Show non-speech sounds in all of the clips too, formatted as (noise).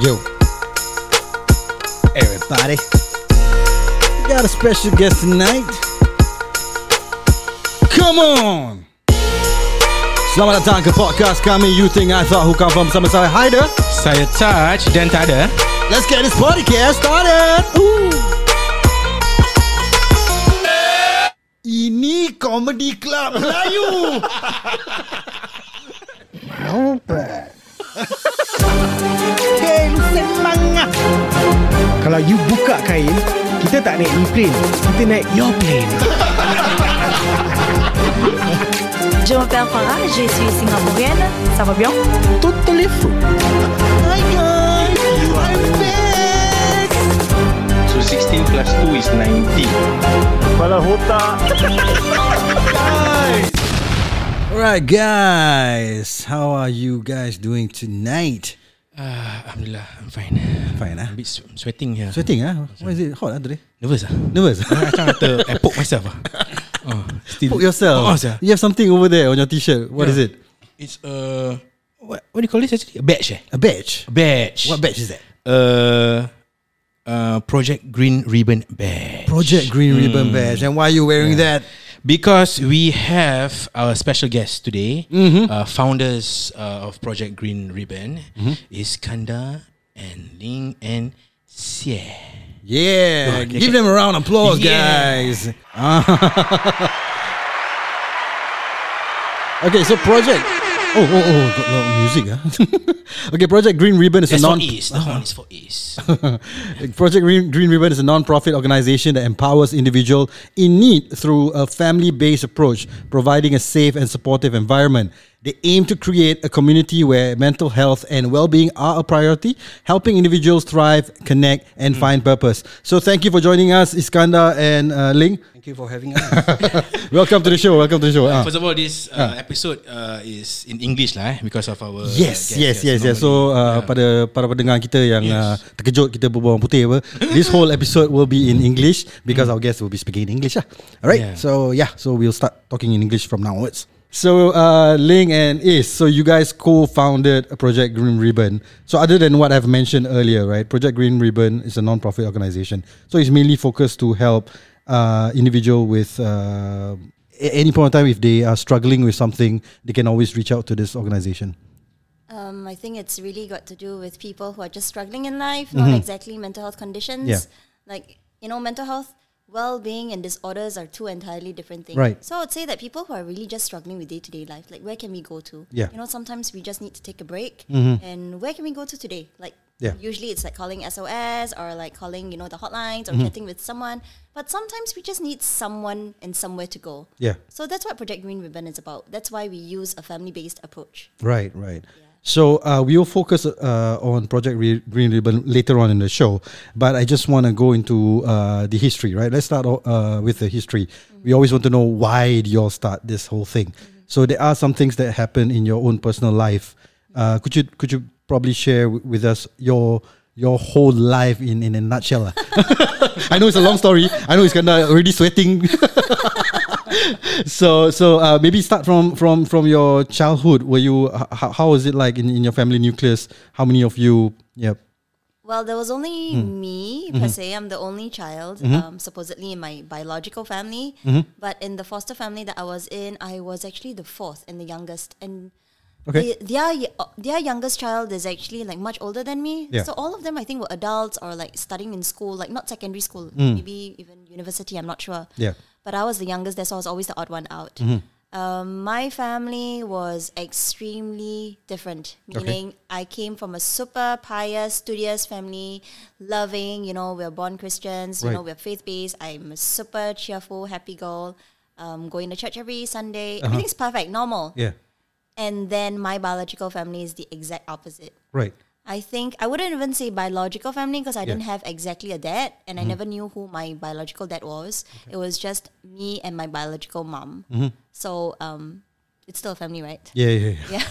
Yo. Everybody. We got a special guest tonight. Come on. Selamat datang ke podcast kami You Think I Thought Who Come From bersama saya Haider. Saya touch dan tak ada Let's get this podcast started. Ooh. Ini Comedy Club Melayu. (laughs) Kalau you buka kain Kita tak naik e-plane Kita naik your plane (laughs) Je m'appelle Farah, je suis singapourienne. Ça va bien Totally fruit Hi guys. I'm back. So 16 plus 2 is 19 Alright guys, how are you guys doing tonight? Alhamdulillah I'm fine Fine ah. A bit sweating here Sweating ah? Why is it hot ah today? Nervous ah Nervous? (laughs) I macam to I poke myself ah uh, still Poke yourself. oh, sia. you have something over there on your t-shirt. What is it? It's a what, what do you call this actually? A badge eh? A badge. A badge What badge is that? Uh, uh, Project Green Ribbon badge Project Green Ribbon badge. And why are you wearing that? Because we have our special guest today, Mm-hmm. uh, founders uh, of Project Green Ribbon, Iskandar and Ling Anne Hsieh. Yeah, give them a round of applause, Yeah. guys. (laughs) okay, so project. Oh, oh, oh, got a lot of music. Huh? (laughs) okay, Project Green Ribbon is That's a for non. East. The horn is for East. (laughs) Project Green, Green Ribbon is a non-profit organization that empowers individual in need through a family-based approach, providing a safe and supportive environment. They aim to create a community where mental health and well-being are a priority, helping individuals thrive, connect, and find purpose. So, thank you for joining us, Iskandar and uh, Ling. Thank you for having us (laughs) welcome to the show. Welcome to the show. Ah. First of all, this uh, episode uh, is in English lah, eh, because of our Yes, uh, yes, yes, yes. So, uh, Normally, pada para pendengar kita yang uh, terkejut kita berbawang putih apa, (laughs) this whole episode will be in English because our guest will be speaking in English lah. Alright. Yeah. So yeah, so we'll start talking in English from now onwards. So uh, Ling and Ace, so you guys co-founded Project Green Ribbon. So other than what I've mentioned earlier, right? Project Green Ribbon is a non-profit organization. So it's mainly focused to help uh, individual with uh, any point of time if they are struggling with something, they can always reach out to this organization. Um, I think it's really got to do with people who are just struggling in life, not exactly mental health conditions. Yeah. Like, you know, mental health, well being, and disorders are two entirely different things. Right. So I would say that people who are really just struggling with day to day life, like, where can we go to? Yeah. You know, sometimes we just need to take a break. And where can we go to today? Like, Yeah. usually it's like calling SOS or like calling, you know, the hotlines or Mm-hmm. chatting with someone. But sometimes we just need someone and somewhere to go. Yeah. So that's what Project Green Ribbon is about. That's why we use a family based approach. Right, right. So uh, we will focus uh, on Project Re- Green Ribbon later on in the show, but I just want to go into uh, the history. Right, let's start uh, with the history. We always want to know why did you all start this whole thing. So there are some things that happen in your own personal life. Uh, could you could you probably share w- with us your your whole life in in a nutshell? (laughs) I know it's a long story. I know it's kind of already sweating. (laughs) (laughs) so so uh, maybe start from from from your childhood were you how, how was it like in, in your family nucleus how many of you yep Well, there was only Hmm. me Mm-hmm. per se. I'm the only child, um, supposedly in my biological family. Mm-hmm. But in the foster family that I was in, I was actually the fourth and the youngest. And Okay. the- their uh, their youngest child is actually like much older than me. Yeah. So all of them, I think, were adults or like studying in school, like not secondary school, Mm. maybe even university. I'm not sure. Yeah. But I was the youngest, there, so I was always the odd one out. Mm-hmm. Um, my family was extremely different, meaning I came from a super pious, studious family, loving, you know, we're born Christians, you know, we're faith based. I'm a super cheerful, happy girl, um, going to church every Sunday. Uh-huh. Everything's perfect, normal. yeah And then my biological family is the exact opposite. right I think I wouldn't even say biological family because I Yeah. didn't have exactly a dad, and I never knew who my biological dad was. It was just me and my biological mom. So um, it's still a family, right? yeah yeah, yeah. Yeah.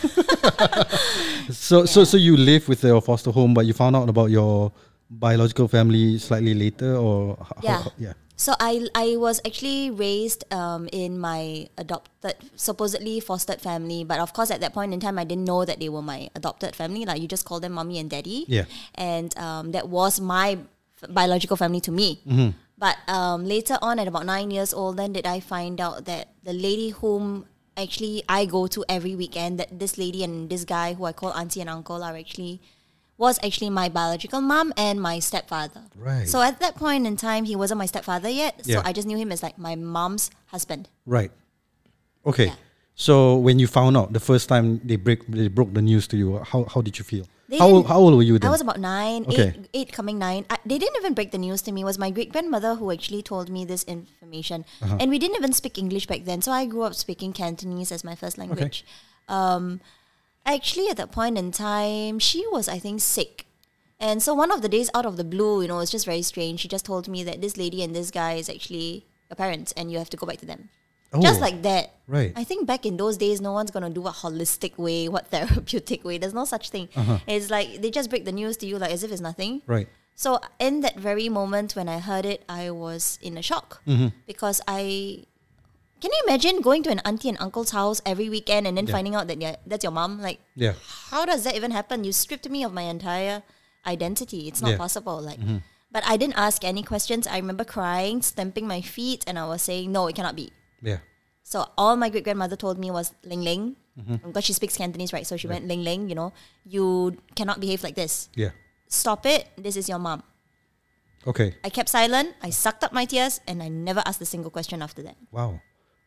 (laughs) so so so you live with your foster home but you found out about your biological family slightly later or Yeah. how- yeah So I I was actually raised um, in my adopted, supposedly fostered family, but of course at that point in time I didn't know that they were my adopted family. Like you just call them mommy and daddy. Yeah. And um, that was my biological family to me. But um, later on, at about nine years old, then did I find out that the lady whom actually I go to every weekend, that this lady and this guy who I call auntie and uncle are actually was actually my biological mom and my stepfather. Right. So at that point in time, he wasn't my stepfather yet. So Yeah. I just knew him as like my mom's husband. Right. Okay. Yeah. So when you found out the first time they break they broke the news to you, how how did you feel? They how old, how old were you then? I was about nine, Okay. eight, eight coming nine. I, they didn't even break the news to me. It was my great grandmother who actually told me this information, Uh-huh. and we didn't even speak English back then. So I grew up speaking Cantonese as my first language. Um, actually, at that point in time, she was I think sick, and so one of the days out of the blue, you know, it's just very strange. She just told me that this lady and this guy is actually your parents, and you have to go back to them. Oh, Just like that. right. I think back in those days, no one's gonna do a holistic way, what (laughs) therapeutic way. There's no such thing. Uh-huh. It's like they just break the news to you like as if it's nothing. Right. So in that very moment when I heard it, I was in a shock mm-hmm. because I. Can you imagine going to an auntie and uncle's house every weekend and then Yeah. finding out that yeah, that's your mom? Like, Yeah. how does that even happen? You stripped me of my entire identity. It's not Yeah. possible. Like, mm-hmm. but I didn't ask any questions. I remember crying, stamping my feet, and I was saying, "No, it cannot be." Yeah. So all my great grandmother told me was Ling Ling, mm-hmm. because she speaks Cantonese, right? So she went Ling Ling. You know, you cannot behave like this. Yeah. Stop it. This is your mom. Okay. I kept silent. I sucked up my tears, and I never asked a single question after that. Wow.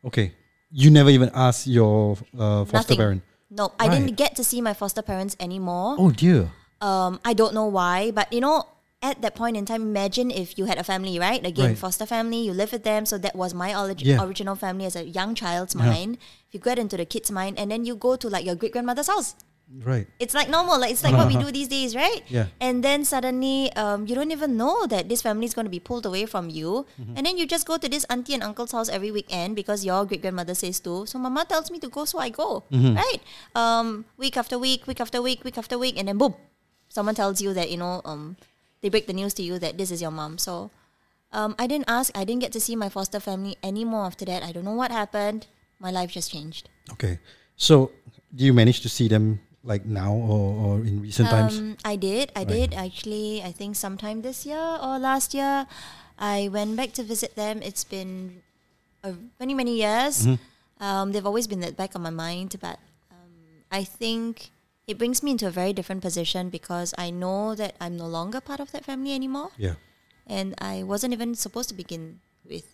Okay. You never even asked your uh, foster Nothing. parent. No, I Right. didn't get to see my foster parents anymore. Oh dear. Um, I don't know why, but you know, at that point in time, imagine if you had a family, right? Again, Right. foster family, you live with them, so that was my orig- Yeah. original family as a young child's Yeah. mind. If you get into the kid's mind, and then you go to like your great grandmother's house, Right. it's like normal, like it's like what we do (laughs) these days, right? Yeah. And then suddenly, um, you don't even know that this family is going to be pulled away from you, Mm-hmm. and then you just go to this auntie and uncle's house every weekend because your great grandmother says to. So mama tells me to go, so I go, Mm-hmm. right? Um, week after week, week after week, week after week, and then boom, someone tells you that you know, um, they break the news to you that this is your mom. So, um, I didn't ask, I didn't get to see my foster family anymore after that. I don't know what happened. My life just changed. Okay. So do you manage to see them like now or, or in recent times? Um, I did. I did actually. I think sometime this year or last year, I went back to visit them. It's been uh, many many years. Um, they've always been at the back of my mind, but um, I think it brings me into a very different position because I know that I'm no longer part of that family anymore, Yeah. and I wasn't even supposed to begin with.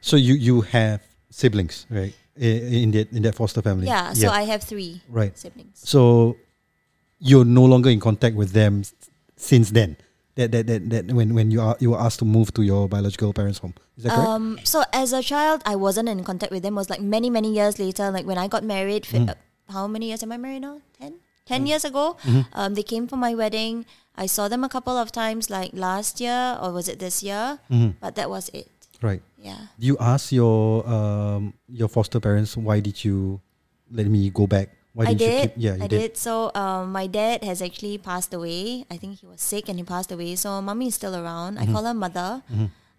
So you you have siblings, right? I- In that in that foster family. Yeah. So I have three Right. siblings. So you're no longer in contact with them since then. That that that, that when, when you are you were asked to move to your biological parents' home. Is that correct? Um, so as a child, I wasn't in contact with them. It was like many, many years later. Like when I got married, fi- uh, how many years am I married now? Ten? Ten years ago. Um, they came for my wedding. I saw them a couple of times, like last year or was it this year? But that was it. Right. Yeah. You ask your um your foster parents why did you let me go back? Why I didn't you keep yeah, you I did. So um, my dad has actually passed away. I think he was sick and he passed away. So mommy is still around. Mm-hmm. I call her mother.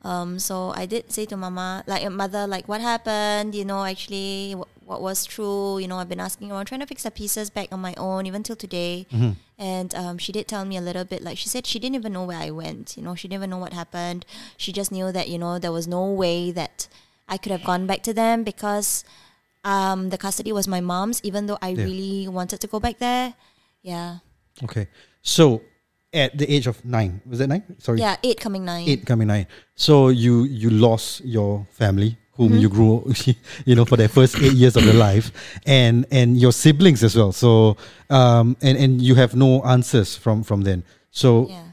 Um, so I did say to mama, like uh, mother, like what happened? You know, actually, wh- what was true? You know, I've been asking around, trying to fix the pieces back on my own, even till today. Mm-hmm. And um, she did tell me a little bit. Like she said, she didn't even know where I went. You know, she didn't even know what happened. She just knew that you know there was no way that I could have gone back to them because um, the custody was my mom's, even though I Yeah. really wanted to go back there. Yeah. Okay. So at the age of nine, was that nine? Sorry. Yeah, eight coming nine. Eight coming nine. So you you lost your family whom Mm-hmm. you grew (laughs) you know for the first eight years of your life and and your siblings as well. So um and, and you have no answers from from then. So Yeah.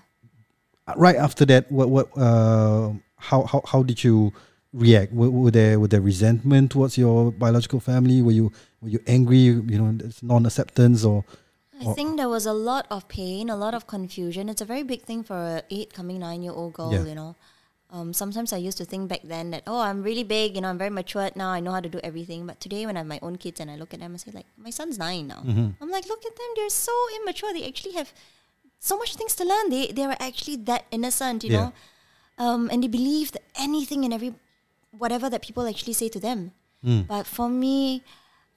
right after that what what uh how how, how did you react were, were there were there resentment towards your biological family were you were you angry you know there's non-acceptance or I think there was a lot of pain, a lot of confusion. It's a very big thing for a eight coming nine year old girl, Yeah. you know. Um, sometimes I used to think back then that oh I'm really big, you know I'm very matured now. I know how to do everything. But today when I have my own kids and I look at them, I say like my son's nine now. I'm like look at them, they're so immature. They actually have so much things to learn. They they are actually that innocent, you Yeah. know. um, and they believe that anything and every whatever that people actually say to them. But for me,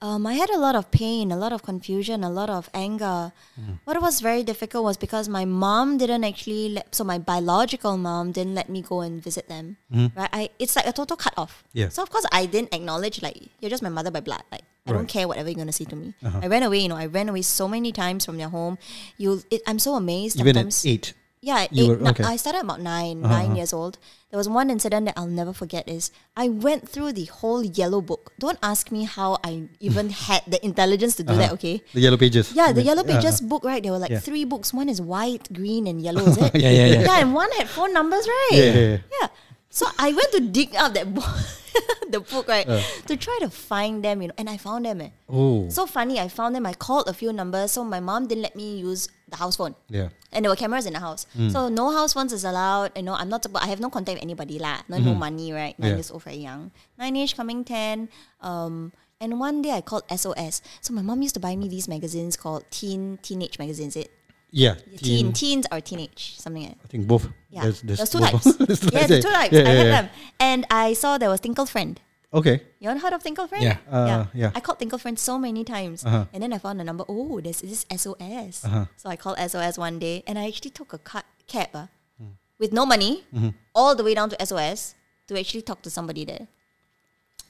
um, I had a lot of pain, a lot of confusion, a lot of anger. Mm. What was very difficult was because my mom didn't actually let, so my biological mom didn't let me go and visit them. Mm-hmm. Right? I it's like a total cut off. Yeah. So of course I didn't acknowledge like you're just my mother by blood. Like I Right. don't care whatever you're gonna say to me. Uh-huh. I ran away. You know, I ran away so many times from their home. You, it, I'm so amazed. Even at eight. Yeah, eight, were- okay. Uh-huh, I started about 9 nine years old. There was one incident that I'll never forget. Is I went through the whole yellow book. Don't ask me how I even (laughs) had the intelligence to do that. Okay. The yellow pages. Yeah, the Uh-huh. yellow pages book, right? There were like Yeah. three books. One is white, green, and yellow. Is (laughs) it? Yeah, yeah, yeah. Yeah, and one had phone numbers, right? Yeah, yeah, yeah. Yeah. So I went to dig up that book, (laughs) (laughs) the book, right, to try to find them, you know, and I found them. Eh. Oh. So funny, I found them. I called a few numbers, so my mom didn't let me use the house phone. Yeah. And there were cameras in the house. So no house phones is allowed. You know, I'm not supposed I have no contact with anybody lah. No, no money, right? Nine Yeah. years old, very young. Nine ish, coming ten. Um and one day I called SOS. So my mom used to buy me these magazines called teen teenage magazines. It Yeah. teen, teens or teenage, something like that. I think both. Yeah. There's, there's, There's two both. types. (laughs) Yeah, two types. Yeah, I yeah, had yeah. them. And I saw there was Tinkle Friend. Okay. You haven't heard of Tinkle Friend? Yeah. Uh, yeah. I called Tinkle Friend so many times. Uh-huh. And then I found a number. Oh, there's this SOS. Uh-huh. So I called SOS one day and I actually took a cab uh, Hmm. with no money Mm-hmm. all the way down to SOS to actually talk to somebody there.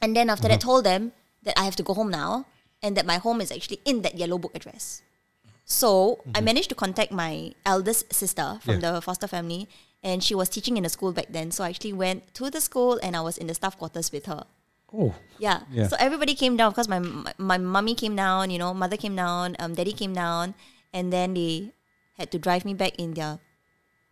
And then after that, Uh-huh. told them that I have to go home now and that my home is actually in that yellow book address. So I managed to contact my eldest sister from Mm-hmm. Yeah. the foster family, and she was teaching in a school back then. So I actually went to the school and I was in the staff quarters with her. Oh. Yeah. Yeah. So everybody came down. Of course, my my, my mummy came down. You know, mother came down. Um, daddy came down, and then they had to drive me back in their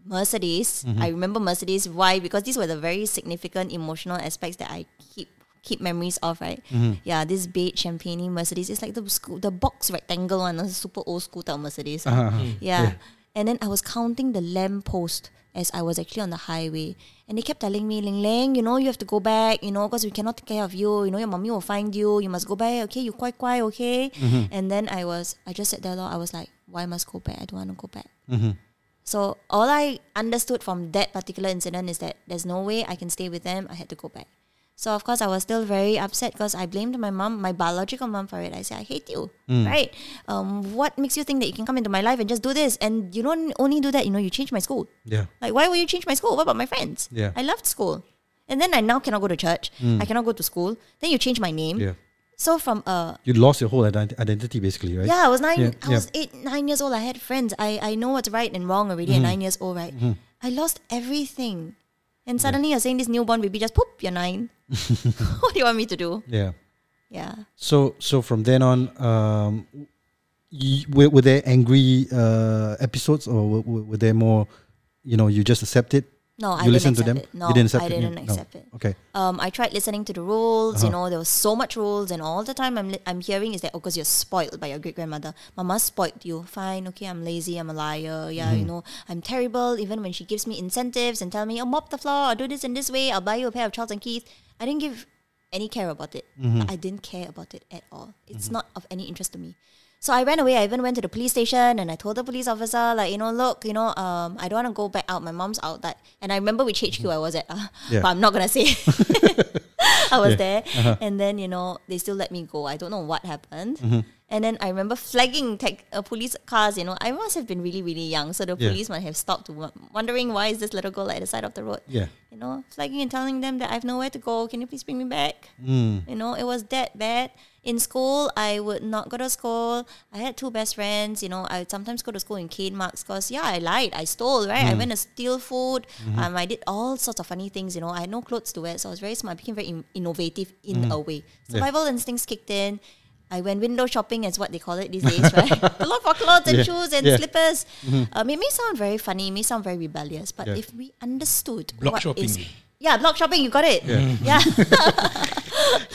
Mercedes. Mm-hmm. I remember Mercedes. Why? Because these were the very significant emotional aspects that I keep keep memories of. Right. Mm-hmm. Yeah. This beige champagne Mercedes. It's like the school, the box rectangle one. A super old school type of Mercedes. Uh-huh. Yeah. And then I was counting the lamp post as I was actually on the highway. And they kept telling me, Ling Ling, you know, you have to go back, you know, because we cannot take care of you. You know, your mommy will find you. You must go back, okay? You quite quiet, okay? And then I was, I just sat there, lor. I was like, why must go back? I don't want to go back. So all I understood from that particular incident is that there's no way I can stay with them. I had to go back. So of course I was still very upset because I blamed my mom, my biological mom, for it. I said I hate you, right? Um, what makes you think that you can come into my life and just do this? And you don't only do that. You know, you change my school. Yeah. Like why will you change my school? What about my friends? Yeah. I loved school, and then I now cannot go to church. I cannot go to school. Then you change my name. Yeah. So from uh You lost your whole ident- identity basically, right? yeah, I was nine. Yeah, I was eight, nine years old. I had friends. I, I know what's right and wrong already Mm-hmm. at nine years old, right? I lost everything, and suddenly you're saying this newborn baby just poop. You're nine. (laughs) what do you want me to do? Yeah. Yeah. So so from then on, um, y- were, were there angry uh, episodes or were, were were there more? You know, you just accept it. No, you I didn't listen to accept them. it. No, you didn't accept I didn't No. accept it. Okay. Um, I tried listening to the rules. Uh-huh. You know, there was so much rules, and all the time I'm li- I'm hearing is that oh, because you're spoiled by your great grandmother. Mama spoiled you. Fine, okay, I'm lazy. I'm a liar. Yeah, Mm-hmm. you know, I'm terrible. Even when she gives me incentives and tell me, oh, mop the floor, or do this in this way, I'll buy you a pair of Charles and Keith. I didn't give any care about it. Mm-hmm. I didn't care about it at all. It's not of any interest to me. So I ran away. I even went to the police station and I told the police officer, like, you know, look, you know, um, I don't want to go back out. My mom's out. That, and I remember which HQ I was at, uh, (laughs) Yeah. but I'm not gonna say. (laughs) I was Yeah. there, Uh-huh. and then you know they still let me go. I don't know what happened. Mm-hmm. And then I remember flagging tech, uh, police cars. You know, I must have been really, really young, so the Yeah. police might have stopped, wo- wondering why is this little girl at the side of the road. Yeah. You know, flagging and telling them that I have nowhere to go. Can you please bring me back? Mm. You know, it was that bad. In school, I would not go to school. I had two best friends. You know, I would sometimes go to school in cane marks because, yeah, I lied. I stole, right? I Mm. went to steal food. Mm-hmm. Um, I did all sorts of funny things. You know, I had no clothes to wear. So I was very smart. I became very in- innovative in Mm-hmm. a way. Survival instincts kicked in. I went window shopping, as what they call it these days, right? (laughs) (laughs) to look for clothes and Yeah. shoes and Yeah. slippers. Um, it may sound very funny, it may sound very rebellious, but Yeah. if we understood Block what shopping. is- yeah, block shopping, you got it. Yeah. (laughs)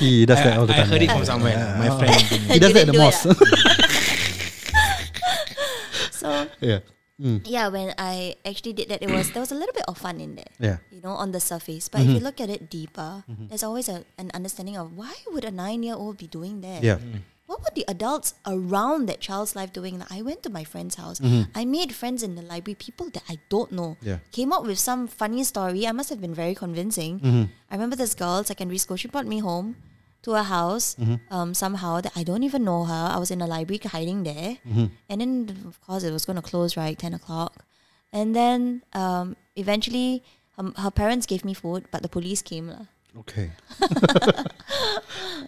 He does that all the I, I time. heard it from somewhere. My friend. (laughs) He does that the didn't do it, mosque. (laughs) So yeah. Mm. yeah, when I actually did that, it was there was a little bit of fun in there. Yeah. You know, on the surface. But if you mm-hmm. look at it deeper, mm-hmm. there's always a, an understanding of why would a nine year old be doing that? Yeah. what were the adults around that child's life doing? Like, I went to my friend's house. Mm-hmm. I made friends in the library, people that I don't know. Yeah. Came up with some funny story. I must have been very convincing. I remember this girl, secondary school, she brought me home to a house um, somehow that I don't even know her. I was in a library hiding there. And then, of course, it was going to close, right? 10 o'clock. And then um, eventually, um, her parents gave me food, but the police came. (laughs) Okay.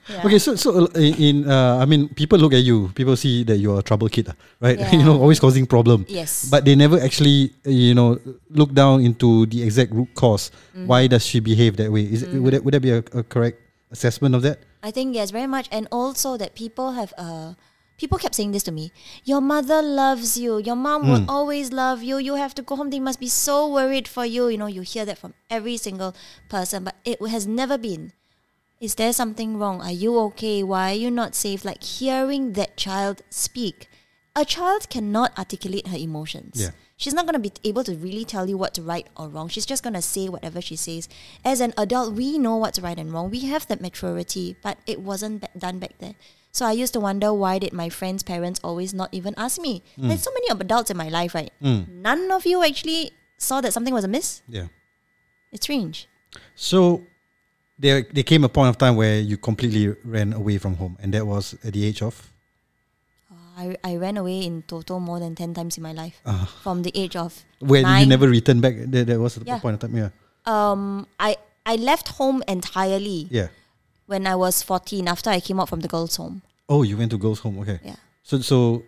Yeah. Okay, so so uh, in uh, I mean, people look at you, people see that you're a trouble kid, uh, right? (laughs) you know, always causing problem. Yes. But they never actually, you know, look down into the exact root cause. Mm-hmm. Why does she behave that way? Is it, would that would that be a, a correct assessment of that? I think yes, very much, and also that people have uh, people kept saying this to me. Your mother loves you. Your mom will always love you. You have to go home. They must be so worried for you. You know, you hear that from every single person, but it has never been. Is there something wrong? Are you okay? Why are you not safe? Like hearing that child speak. A child cannot articulate her emotions. Yeah. She's not going to be able to really tell you what's right or wrong. She's just going to say whatever she says. As an adult, we know what's right and wrong. We have that maturity, but it wasn't ba- done back then. So I used to wonder why did my friends' parents always not even ask me? Mm. There's so many adults in my life, right? Mm. None of you actually saw that something was amiss. Yeah. It's strange. So there there came a point of time where you completely ran away from home, and that was at the age of I, I ran away in total more than 10 times in my life uh, from the age of where you never returned back. That, that was the Yeah. point of time. Yeah. Um, I, I left home entirely Yeah. when I was 14 after I came out from the girls' home. Oh, you went to girls' home. Okay. Yeah. So so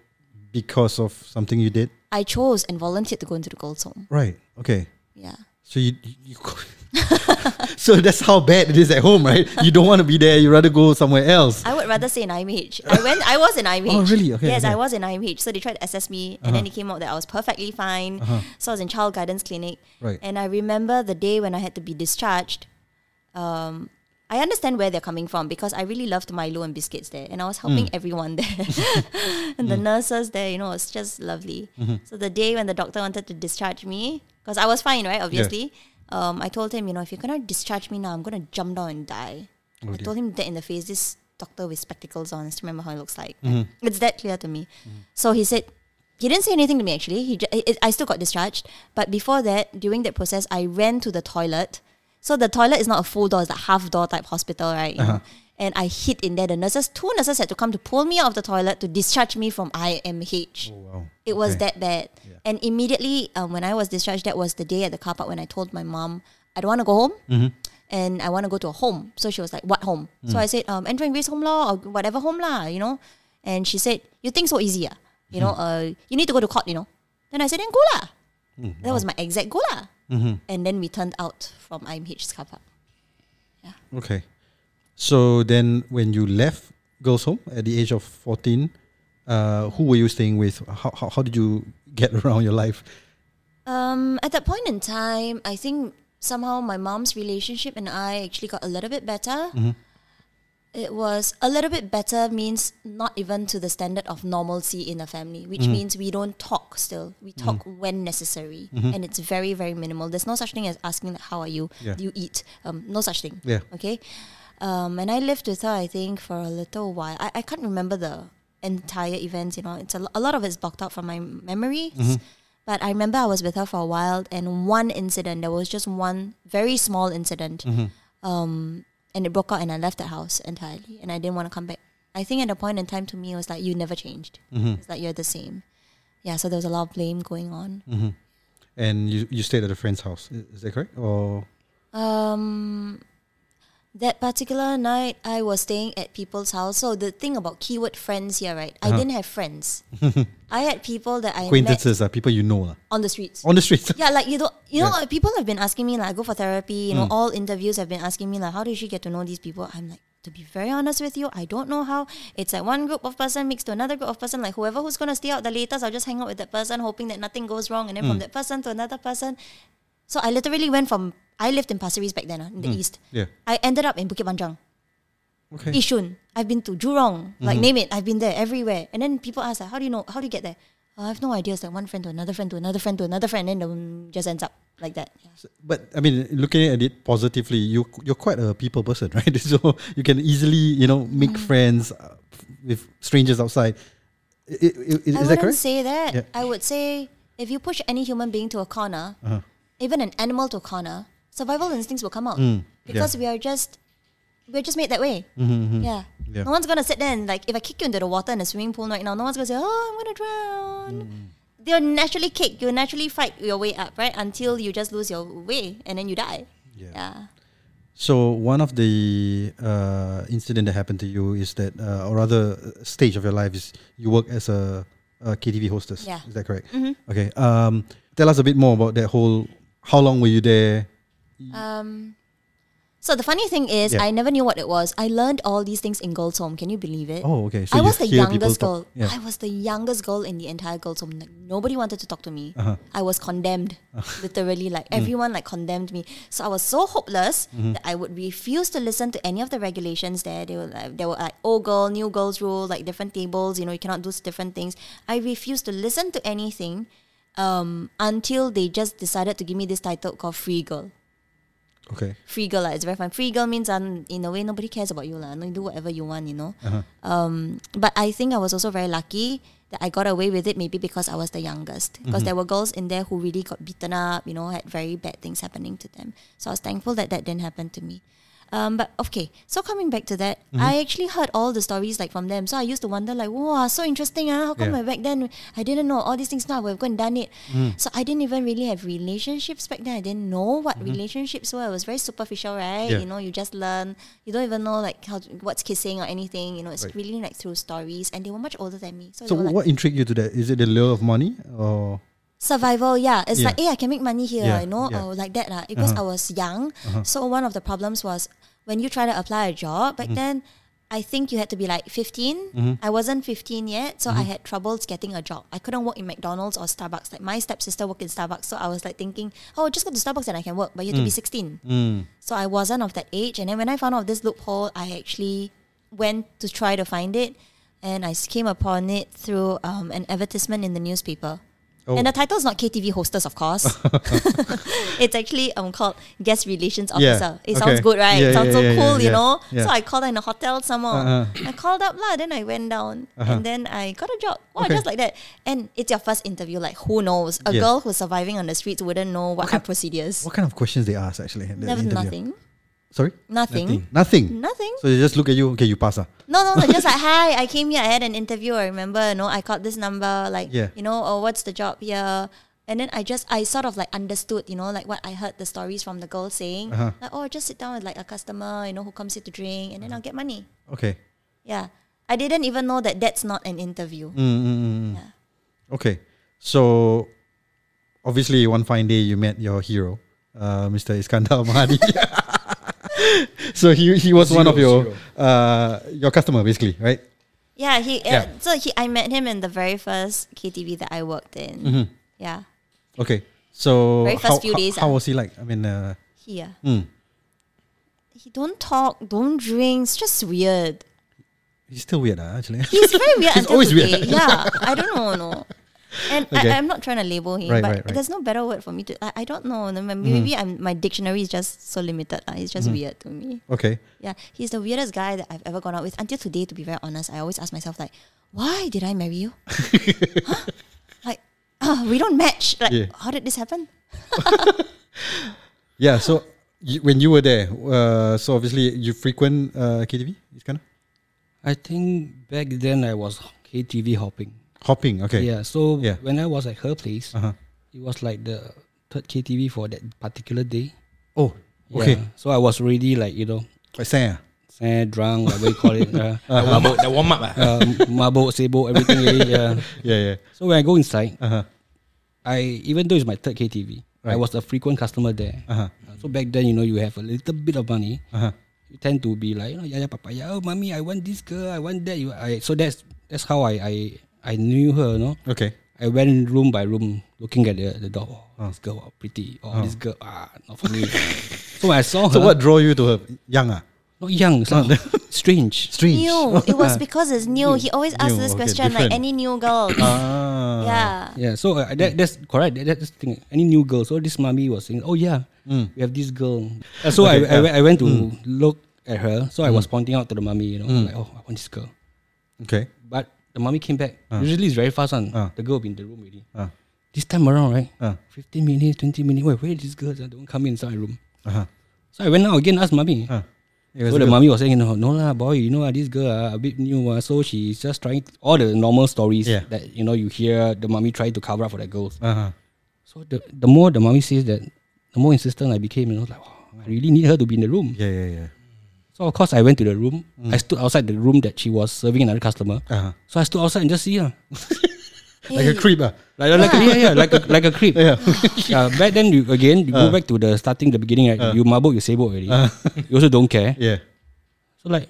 because of something you did, I chose and volunteered to go into the girls' home. right? Okay. Yeah. So you, you, you (laughs) (laughs) so that's how bad it is at home, right? You don't want to be there. You rather go somewhere else. I would rather say in IMH. I went. I was in IMH. (laughs) Oh, really? Okay, Yes, okay. I was in IMH. So they tried to assess me, and then it came out that I was perfectly fine. Uh-huh. So I was in child guidance clinic, Right. and I remember the day when I had to be discharged. Um, I understand where they're coming from because I really loved Milo and biscuits there, and I was Mm. helping everyone there, (laughs) and the nurses there. You know, it was just lovely. Mm-hmm. So the day when the doctor wanted to discharge me, because I was fine, right? Obviously. Um, I told him, you know, if you're gonna discharge me now, I'm gonna jump down and die. Oh, I told him that in the face. This doctor with spectacles on. I still remember how he looks like. Mm-hmm. It's that clear to me. So he said, he didn't say anything to me actually. He, ju- I- I still got discharged, but before that, during that process, I ran to the toilet. So the toilet is not a full door; it's a half door type hospital, right? Know? And I hid in there. The nurses, two nurses, had to come to pull me out of the toilet to discharge me from IMH. Oh, wow. It was Okay. that bad. And immediately, um, when I was discharged, that was the day at the car park when I told my mom, I don't want to go home Mm-hmm. and I want to go to a home. So she was like, What home? So I said, um, Andrew and Grace Home Law or whatever home lah, you know? And she said, You think so easy, ah? You know, uh, you need to go to court, you know? Then I said, Then go lah. That was my exact goal lah. And then we turned out from IMH's car park. Yeah. Okay. So then, when you left girls' home at the age of fourteen, uh, who were you staying with? How, how how did you get (laughs) around your life? Um, at that point in time, I think somehow my mom's relationship and I actually got a little bit better. It was a little bit better means not even to the standard of normalcy in a family, which means we don't talk still. We talk when necessary, and it's very very minimal. There's no such thing as asking like, how are you? Yeah. Do you eat? Um, no such thing. Yeah. Okay. Um, and I lived with her, I think, for a little while. I, I can't remember the entire events, you know. It's a, a lot of it's blocked out from my memories. But I remember I was with her for a while, and one incident, there was just one very small incident. Um, and it broke out, and I left the house entirely, and I didn't want to come back. I think at the point in time, to me, it was like, you never changed. It's like, you're the same. Yeah, so there was a lot of blame going on. And you, you stayed at a friend's house. Is that correct? Or Um, that particular night, I was staying at people's house. So the thing about keyword friends here, right? I Uh-huh. didn't have friends. (laughs) I had people that I met acquaintances are people you know lah. on the streets. on the streets. Yeah, like you don't, you know, Yeah. uh, people have been asking me like, I go for therapy. You know, Mm. all interviews have been asking me like, how did you get to know these people? I'm like, to be very honest with you, I don't know how. It's like one group of person mixed to another group of person. Like whoever who's gonna stay out the latest, I'll just hang out with that person, hoping that nothing goes wrong, and then Mm. from that person to another person. So I literally went from I lived in Pasir Ris back then, uh, in the Mm. east. Yeah. I ended up in Bukit Panjang, Okay. Yishun. I've been to Jurong, like name it. I've been there everywhere. And then people ask, like, how do you know? How do you get there? "Uh, I have no idea. It's like one friend to another friend to another friend to another friend, and then just ends up. like that. Yeah. But I mean, looking at it positively, you you're quite a people person, (laughs) right? So you can easily, you know, make Mm. friends uh, with strangers outside. I- I- Is, I that wouldn't correct? say that. Yeah. I would say if you push any human being to a corner, Uh-huh. Even an animal to corner, survival instincts will come out Mm, because we are just we're just made that way. Mhm, mhm. Yeah. Yeah. No one's gonna sit there and like if I kick you into the water in a swimming pool right now, no one's gonna say, "Oh, I'm gonna drown." Mm. They'll naturally kick. You'll naturally fight your way up, right? Until you just lose your way and then you die. Yeah. Yeah. So one of the uh, incident that happened to you is that, uh, or rather, uh, stage of your life is you work as a, a KTV hostess. Yeah. Is that correct? Mhm. Okay. Um, tell us a bit more about that whole. How long were you there? Um, so the funny thing is, Yeah. I never knew what it was. I learned all these things in girls' home. Can you believe it? Oh, okay. So I you was the hear people youngest talk- girl. Yeah. I was the youngest girl in the entire girls' home. Like, nobody wanted to talk to me. Uh-huh. I was condemned, literally. Like everyone like condemned me. So I was so hopeless that I would refuse to listen to any of the regulations there. They were like, they were like old girl, new girls rule, like different tables. You know, you cannot do different things. I refused to listen to anything um, until they just decided to give me this title called free girl Okay. free girl. lah. It's very fun. Free girl means um, in a way nobody cares about you. lah. You do whatever you want, you know. Uh-huh. Um, but I think I was also very lucky that I got away with it maybe because I was the youngest. Because Mm-hmm. there were girls in there who really got beaten up, you know, had very bad things happening to them. So I was thankful that that didn't happen to me. Um, but okay, so coming back to that, Mm-hmm. I actually heard all the stories like from them. So I used to wonder like, wow, so interesting. Ah, how come Yeah. Back then I didn't know all these things now? Have gone and done it. Mm. So I didn't even really have relationships back then. I didn't know what relationships were. It was very superficial, right? Mm-hmm. Yeah. You know, you just learn. You don't even know like how what's kissing or anything. You know, it's Right. really like through stories, and they were much older than me. So, So were like, what intrigued you to that? Is it the lure of money or? Survival yeah it's Yeah. like hey i can make money here Yeah, you know yeah. or like that lah. because Uh-huh. i was young so one of the problems was when you try to apply a job back Mm-hmm. then i think you had to be like 15 i wasn't 15 yet so Mm-hmm. i had troubles getting a job i couldn't work in mcdonald's or starbucks like my stepsister worked in starbucks so i was like thinking oh just go to starbucks and i can work but you have to be 16 Mm. so I wasn't of that age. And then when I found out this loophole, I actually went to try to find it. And i came upon it through um, an advertisement in the newspaper. Oh. And the title is not KTV hostess, of course. (laughs) (laughs) it's actually um, called guest relations Yeah, officer. It okay. sounds good, right? Yeah, it sounds yeah, so yeah, cool, yeah, you know? yeah. So I called in a hotel some more. Uh-huh. I called up, lah, then I went down. Uh-huh. And then I got a job. Wow, Okay. just like that. And it's your first interview. Like, who knows? A girl who's surviving on the streets wouldn't know what kind are procedures. What kind of questions they ask actually? the Never nothing. Sorry. Nothing. Nothing. Nothing. So they just look at you. Okay, you pass. Ah. No, no, no. Just like, (laughs) hi, I came here. I had an interview. I remember, you know, I called this number. Like, Yeah. you know, oh, what's the job here? And then I just, I sort of like understood, you know, like what I heard the stories from the girl saying. Uh-huh. Like, oh, just sit down with like a customer, you know, who comes here to drink, and then I'll get money. Okay. Yeah. I didn't even know that that's not an interview. Mm, mm, mm, mm. Yeah. Okay. So obviously, one fine day you met your hero, uh, Mr. Iskandar Mahadi. (laughs) (laughs) so he he was one of your uh your customer basically, right? Yeah, he, uh, Yeah. so he, I met him in the very first KTV that I worked in. Mhm. Yeah. Okay. So Very first how, few how, days, how ah. was he like? I mean, uh, Here. mm, He don't talk, don't drink. It's just weird. he's still weird, uh, actually. He's very weird (laughs) He's until always today. weird. Yeah, (laughs) I don't know, no. And Okay. I, I'm not trying to label him, Right, but right, right. there's no better word for me to. I, I don't know. no, Maybe I'm, my dictionary is just so limited. lah. It's just weird to me. okay. Yeah, he's the weirdest guy that I've ever gone out with. Until today, to be very honest, I always ask myself like, why did I marry you? (laughs) Huh? Like, ah, we don't match. Like, Yeah. how did this happen? (laughs) Yeah. So you, when you were there, uh, so obviously you frequent uh, KTV, Iskandar? I think back then I was KTV hopping. Hopping. Okay. Yeah. So Yeah. when I was at her place, Uh huh. it was like the third KTV for that particular day. Oh. Yeah. Okay. So I was already like you know, Quite sad. ah? sad, drunk, whatever you call it. (laughs) Uh, The warm up, the warm up. uh, mabuk, sibuk, everything. yeah. (laughs) Yeah. Yeah. So when I go inside, Uh huh. I even though it's my third KTV, I was a frequent customer there. Uh huh. So back then, you know, you have a little bit of money. Uh huh. You tend to be like, you know, yaya yeah, Oh, mommy, I want this girl. I want that. You, I, so that's that's how I, I I knew her. You know, Okay. I went room by room looking at the, the door. Oh, Oh. This girl, oh, pretty. Oh, Oh. this girl, ah, not for me. (laughs) so when I saw her. So what draw you to her? Young ah. not young, so (laughs) strange. Strange. New. (laughs) It was because it's new. He always asks New, this okay, question like any new girl. (coughs) Ah. yeah. Yeah, so uh, that, that's correct. That, that's the thing. Any new girl. So this mommy was saying, "Oh yeah, Mm. we have this girl." Uh, so Okay, I, I, yeah. went- I went to look at her. So I was pointing out to the mommy, you know, Mm. like, "Oh, I want this girl." Okay. But the mommy came back. Uh. Usually it's very fast one. Uh. The girl will be in the room already. Uh, This time around, right? uh, 15 minutes, 20 minutes. Wait, where is this girl? Don't come inside my room. uh-huh. So I went out again, asked mommy. Uh. So the mommy was saying, no, no lah, boy, you know ah, this girl ah, a bit new ah, so she's just trying all the normal stories Yeah. that you know you hear the mommy try to cover up for the girls. Uh-huh. So the the more the mommy says that, the more insistent I became. You know, like wow, I really need her to be in the room. Yeah, yeah, yeah. So of course I went to the room. I stood outside the room that she was serving another customer. Uh-huh. So I stood outside and just see her, (laughs) Like a creep, ah. like like a, yeah yeah like a, like a creep. Yeah. (laughs) Uh, back then you again you go back to the starting the beginning right. you mabuk you sabot already. (laughs) you also don't care. yeah. So like,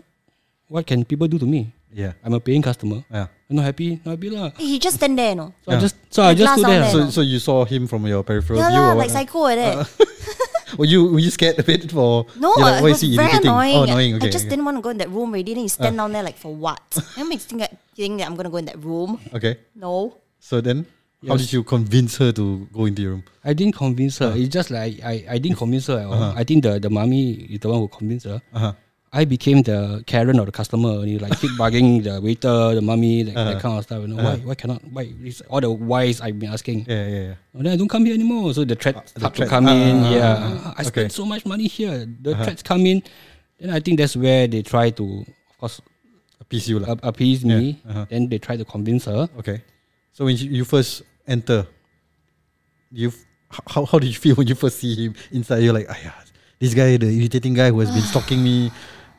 what can people do to me? Yeah. I'm a paying customer. Yeah. I'm not happy. Not happy lah. He just stand there, no. So I Yeah. just so I just stood there. there. So, So, so you saw him from your peripheral Yeah view, lah, or like what? psycho like that. (laughs) were you were you scared a bit for? No, you're like, it was very irritating? annoying. Oh, annoying. Okay. I just okay. didn't want to go in that room already. Then you stand down there like for what? (laughs) That makes think, think that I'm gonna go in that room. Okay. No. So then, how did you convince her to go into your room? I didn't convince her. It's just like I, I didn't (laughs) convince her at all. I think the, the mommy is the one who convinced her. Uh-huh. I became the Karen or the customer. And you like keep bugging the waiter, the mummy, that, that kind of stuff. You know why why cannot why it's all the whys I've been asking. Yeah, yeah, yeah. Oh, then I don't come here anymore. So the threat the start to come in. Ah, yeah, ah, ah. I Okay. spent so much money here. The threats come in. Then I think that's where they try to, of course, Appease you, ap- appease me. uh-huh. Then they try to convince her. Okay. So when you, you first enter, you how how did you feel when you first see him inside? You're like, ah, this guy, the irritating guy who has been stalking me.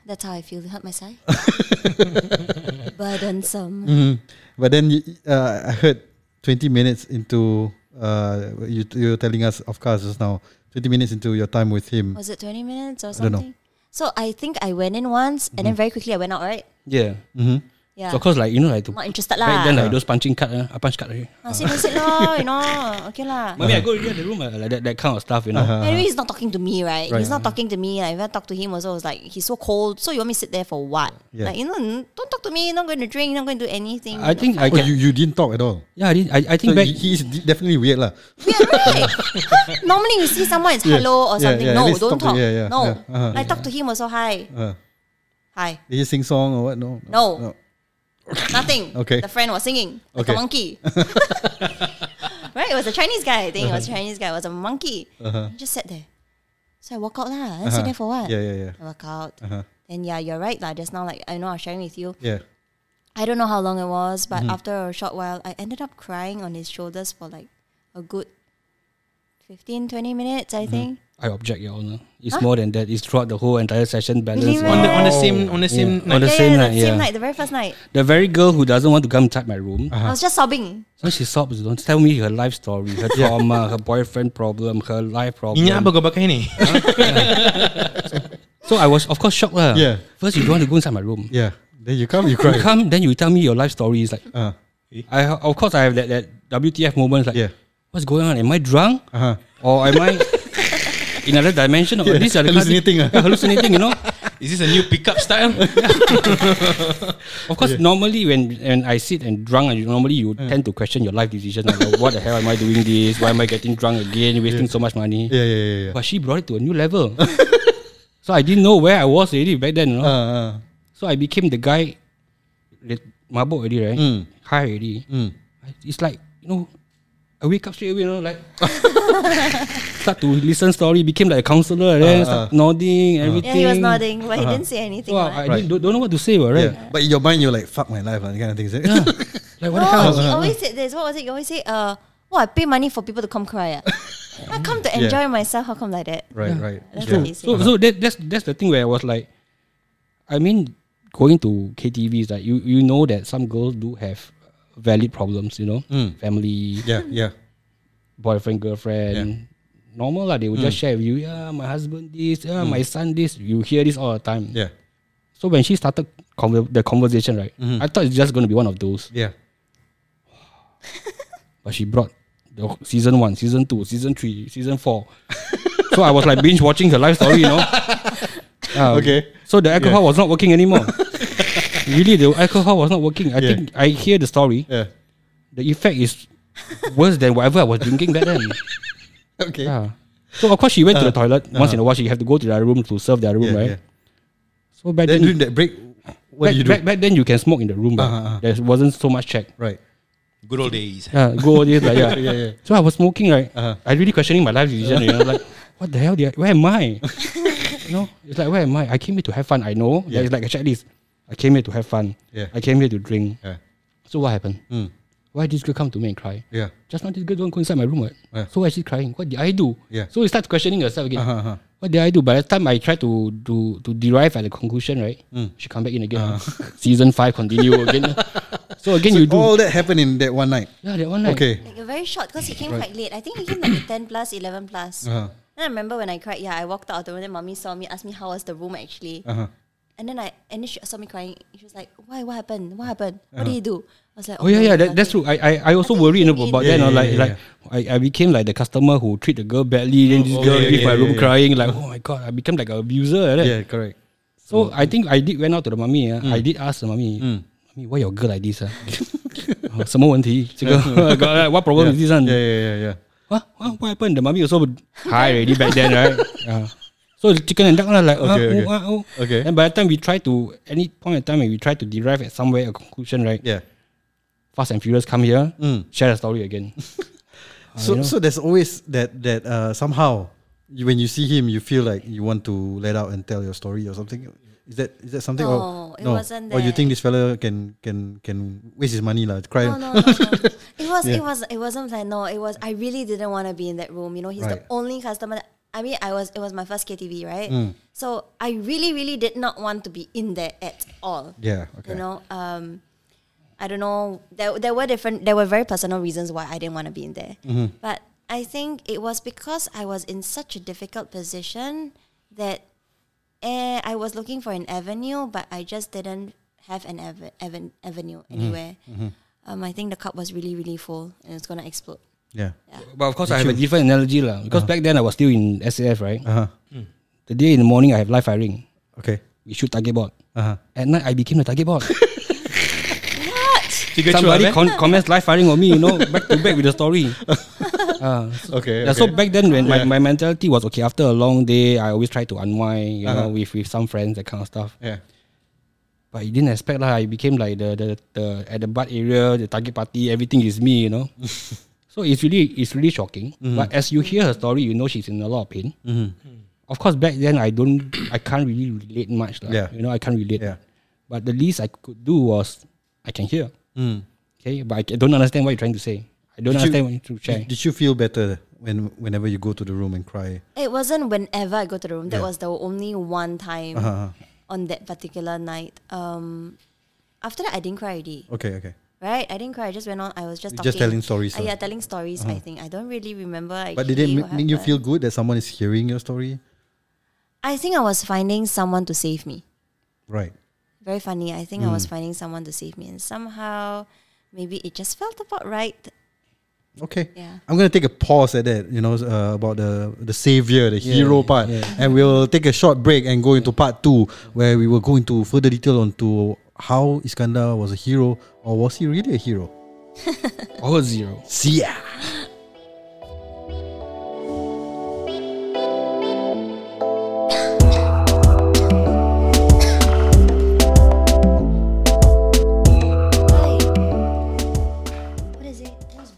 That's how I feel. Hurt my side. (laughs) Burdensome. Mhm. But then uh, I heard 20 minutes into uh, you you're telling us of course just now 20 minutes into your time with him. Was it 20 minutes or I don't know. something? So I think I went in once and then very quickly I went out, right? Yeah. Mm-hmm. Yeah. So of course, like you know, like to Not interested back lah. then, like those punching card, uh, I punch card already. Ah, sit, sit lah, you know. (laughs) Okay lah. Mommy, I go already at the room, uh, like that, that kind of stuff, you know. Uh-huh. Anyway, he's not talking to me, right? Right. He's not talking to me. Like, if I talk to him also, it's like he's so cold. So you want me to sit there for what? Yeah. Like you know, don't talk to me. Not going to drink. You're not going to do anything. I think I Oh, can. you, you didn't talk at all. yeah, I, did, I, I So think back. he, he is definitely weird lah. Weird, right? (laughs) (laughs) Normally you see someone, it's Yeah. hello or something. yeah, at no, least don't talk to- yeah, yeah, no, yeah. Uh-huh. like talk to him also. Hi, Uh, hi. did he sing song or what? No. No. Nothing. Okay. The friend was singing like Okay. a monkey. (laughs) right? It was a Chinese guy. I think it was a Chinese guy. It was a monkey. Uh-huh. He just sat there. So I walk out lah. I sit Uh-huh. there for what? Yeah, yeah, yeah. I walk out. Uh-huh. And yeah, you're right lah. Just now, like I know I was sharing with you. Yeah. I don't know how long it was, but Mm-hmm. after a short while, I ended up crying on his shoulders for like a good 15, 20 minutes, Mm-hmm. I think. I object, Your Honor. It's Huh? more than that. It's throughout the whole entire session. Balance. Really. On the on the same on the same Yeah. On night. the yeah, same yeah, night, the same yeah. night, the very first night. The very girl who doesn't want to come inside my room. Uh-huh. I was just sobbing. So she sobs. Don't tell me her life story, her trauma, her boyfriend problem, her life problem. Minyak apa kau pakai ni? (laughs) So I was of course shocked lah. Yeah. First you don't want to go inside my room. Yeah. Then you come, you cry. You come, then you tell me your life story. It's like Uh, I of course I have that, that WTF moment. Like yeah. what's going on? Am I drunk Uh-huh. or am I in another dimension? Or Yeah, this are the kind of- hallucinating, ah. Hallucinating. You know. (laughs) Is this a new pickup style? (laughs) Of course, normally when when I sit and drunk, and you- normally you tend to question your life decision. Like, what the hell am I doing this? Why am I getting drunk again? Wasting so much money. Yeah, yeah, yeah. yeah. But she brought it to a new level. (laughs) so I didn't know where I was already back then. You know? Uh, uh, so I became the guy, that mabuk already, right? Mm. High already. mm. It's like you know, I wake up straight away, you know, like start to listen story, became like a counselor, and then Uh, start nodding, everything. Yeah, he was nodding, but he didn't say anything. So right? I, I Right. didn't, don't, don't know what to say, what, right? Yeah. But in your mind, you're like, fuck my life, and kind of things. eh? Yeah. (laughs) like what the no, hell? he always said this. What was it? He always say, uh, oh, I pay money for people to come cry. ah." (laughs) I come to Yeah. enjoy myself. How come like that? right, right. That's Yeah. what he said. So so that, that's that's the thing where I was like, I mean, going to KTVs, like you you know that some girls do have valid problems, you know, Mm. family, Yeah, yeah. boyfriend, girlfriend. Normal lah. They will just share with you. Yeah, my husband this. Yeah, my son this. You hear this all the time. Yeah. So when she started conver- the conversation, right, Mhm. I thought it's just going to be one of those. Yeah. (laughs) But she brought the season one, season two, season three, season four. (laughs) so I was like binge watching her life story, you know. (laughs) Um, Okay. So the alcohol was not working anymore. really, the alcohol was not working. I Yeah. think I hear the story. Yeah. The effect is worse than whatever I was drinking back then. Okay. Yeah. So of course she went to the Uh, toilet once in a while. She have to go to their room to serve their room, Yeah, right? yeah. So back Then then, during that break, what back, do you do? back, back then you can smoke in the room, but Uh-huh, uh-huh. there wasn't so much check. Right. Good old days. Yeah, go all this like yeah. (laughs) Yeah, yeah. So I was smoking, right? Uh-huh. I really questioning my life decision. You know, like (laughs) what the hell? Did I, where am I? (laughs) you know, it's like where am I? I came here to have fun. I know. Yeah. It's like a checklist. I came here to have fun. Yeah. I came here to drink. Yeah. So what happened? Mm. Why this girl come to me and cry? Yeah. Just now this girl don't go inside my room. Right? Yeah. So why is she crying? What did I do? Yeah. So you start questioning yourself again. Uh-huh, uh-huh. What did I do? By the time I try to to to derive at the conclusion, right? Mm. She come back in again. (laughs) Season five continue again. so again So you do. all that happened in that one night. yeah, that one night. Okay. Like very short because he came quite late. I think he came like (coughs) 10 plus, 11 plus. Uh-huh. Then I remember when I cried, yeah, I walked out of the room, then mommy saw me, asked me how was the room actually. Uh-huh. And then I and then she saw me crying. She was like, Why? What happened? What happened? What did he do? I was like, Oh yeah, no, yeah, that, that's nothing." true. I I, I also Nothing worry you know, came about in. that. you know, Yeah, like yeah, like I, I became like the customer who treat the girl badly. Then this Oh, girl yeah, leave yeah, my yeah, room yeah. crying. Like oh my god, I became like a abuser. Like that. Yeah, correct. So I think I did went out to the mummy. Uh, I did ask the mummy, Mm. mummy, why your girl like this? Uh? (laughs) (laughs) 什么问题？这个 got, uh, what problem is this one? Yeah, yeah, yeah, yeah. What, what, what happened? The mummy also (laughs) high already back then, right? Yeah. so the chicken and duck lah, like, Okay, uh, okay. oh, uh, oh. Okay. And by the time we try to, any point in time when we try to derive at somewhere a conclusion, right? Yeah. Fast and Furious come here, Mm. share the story again. (laughs) (laughs) So, you know? so there's always that that uh, somehow you, when you see him, you feel like you want to let out and tell your story or something. Is that is that something? No, or, it wasn't Or you think this fella can can can waste his money lah? Cry. No, no, no, no. (laughs) It was, Yeah. it was, it wasn't like no. It was. I really didn't want to be in that room. You know, he's Right. the only customer. That, I mean, I was. It was my first KTV, right? Mm. So I really, really did not want to be in there at all. Yeah. Okay. You know, um, I don't know. There, there were different. There were very personal reasons why I didn't want to be in there. Mm-hmm. But I think it was because I was in such a difficult position that eh, I was looking for an avenue, but I just didn't have an av- aven- avenue Mm-hmm. anywhere. Um, I think the cup was really, really full and it's gonna explode. Yeah. But of course, I have a different analogy lah. Because back then I was still in SAF, right? Uh huh. The day in the morning I have live firing. Okay. We shoot target board. Uh huh. At night I became the target board. (laughs) what? Somebody cuap, con- comments live firing on me, you know, (laughs) back to back with the story. Ah, (laughs) Okay. Yeah, so back then when my, Yeah. my mentality was okay after a long day I always try to unwind you know Uh-huh. with, with some friends that kind of stuff Yeah. but you didn't expect lah I became like the, the, the at the butt area the target party everything is me you know so it's really it's really shocking Mm-hmm. but as you hear her story you know she's in a lot of pain Mhm. of course back then I don't I can't really relate much lah. Yeah. you know I can't relate Yeah. but the least I could do was I can hear Mm. okay but I don't understand what you're trying to say I don't Did you- understand what you're trying to share Did, did you feel better when whenever you go to the room and cry? It wasn't whenever I go to the room. That Yeah. was the only one time Uh-huh. on that particular night. Um, after that, I didn't cry already. Okay. Okay. Right? I didn't cry. I just went on. I was just You're talking. just telling stories, Uh, yeah, telling stories. I think I don't really remember. But did it actually ma- make you feel good that someone is hearing your story? I think I was finding someone to save me. Right. Very funny. I think I Mm. was finding someone to save me, and somehow, maybe it just felt about right. Okay. Yeah. I'm gonna take a pause at that. You know uh, about the the savior, the Yeah, hero part, yeah. and we'll take a short break and go into part two, where we will go into further detail onto how Iskandar was a hero, or was he really a hero? all zero See ya.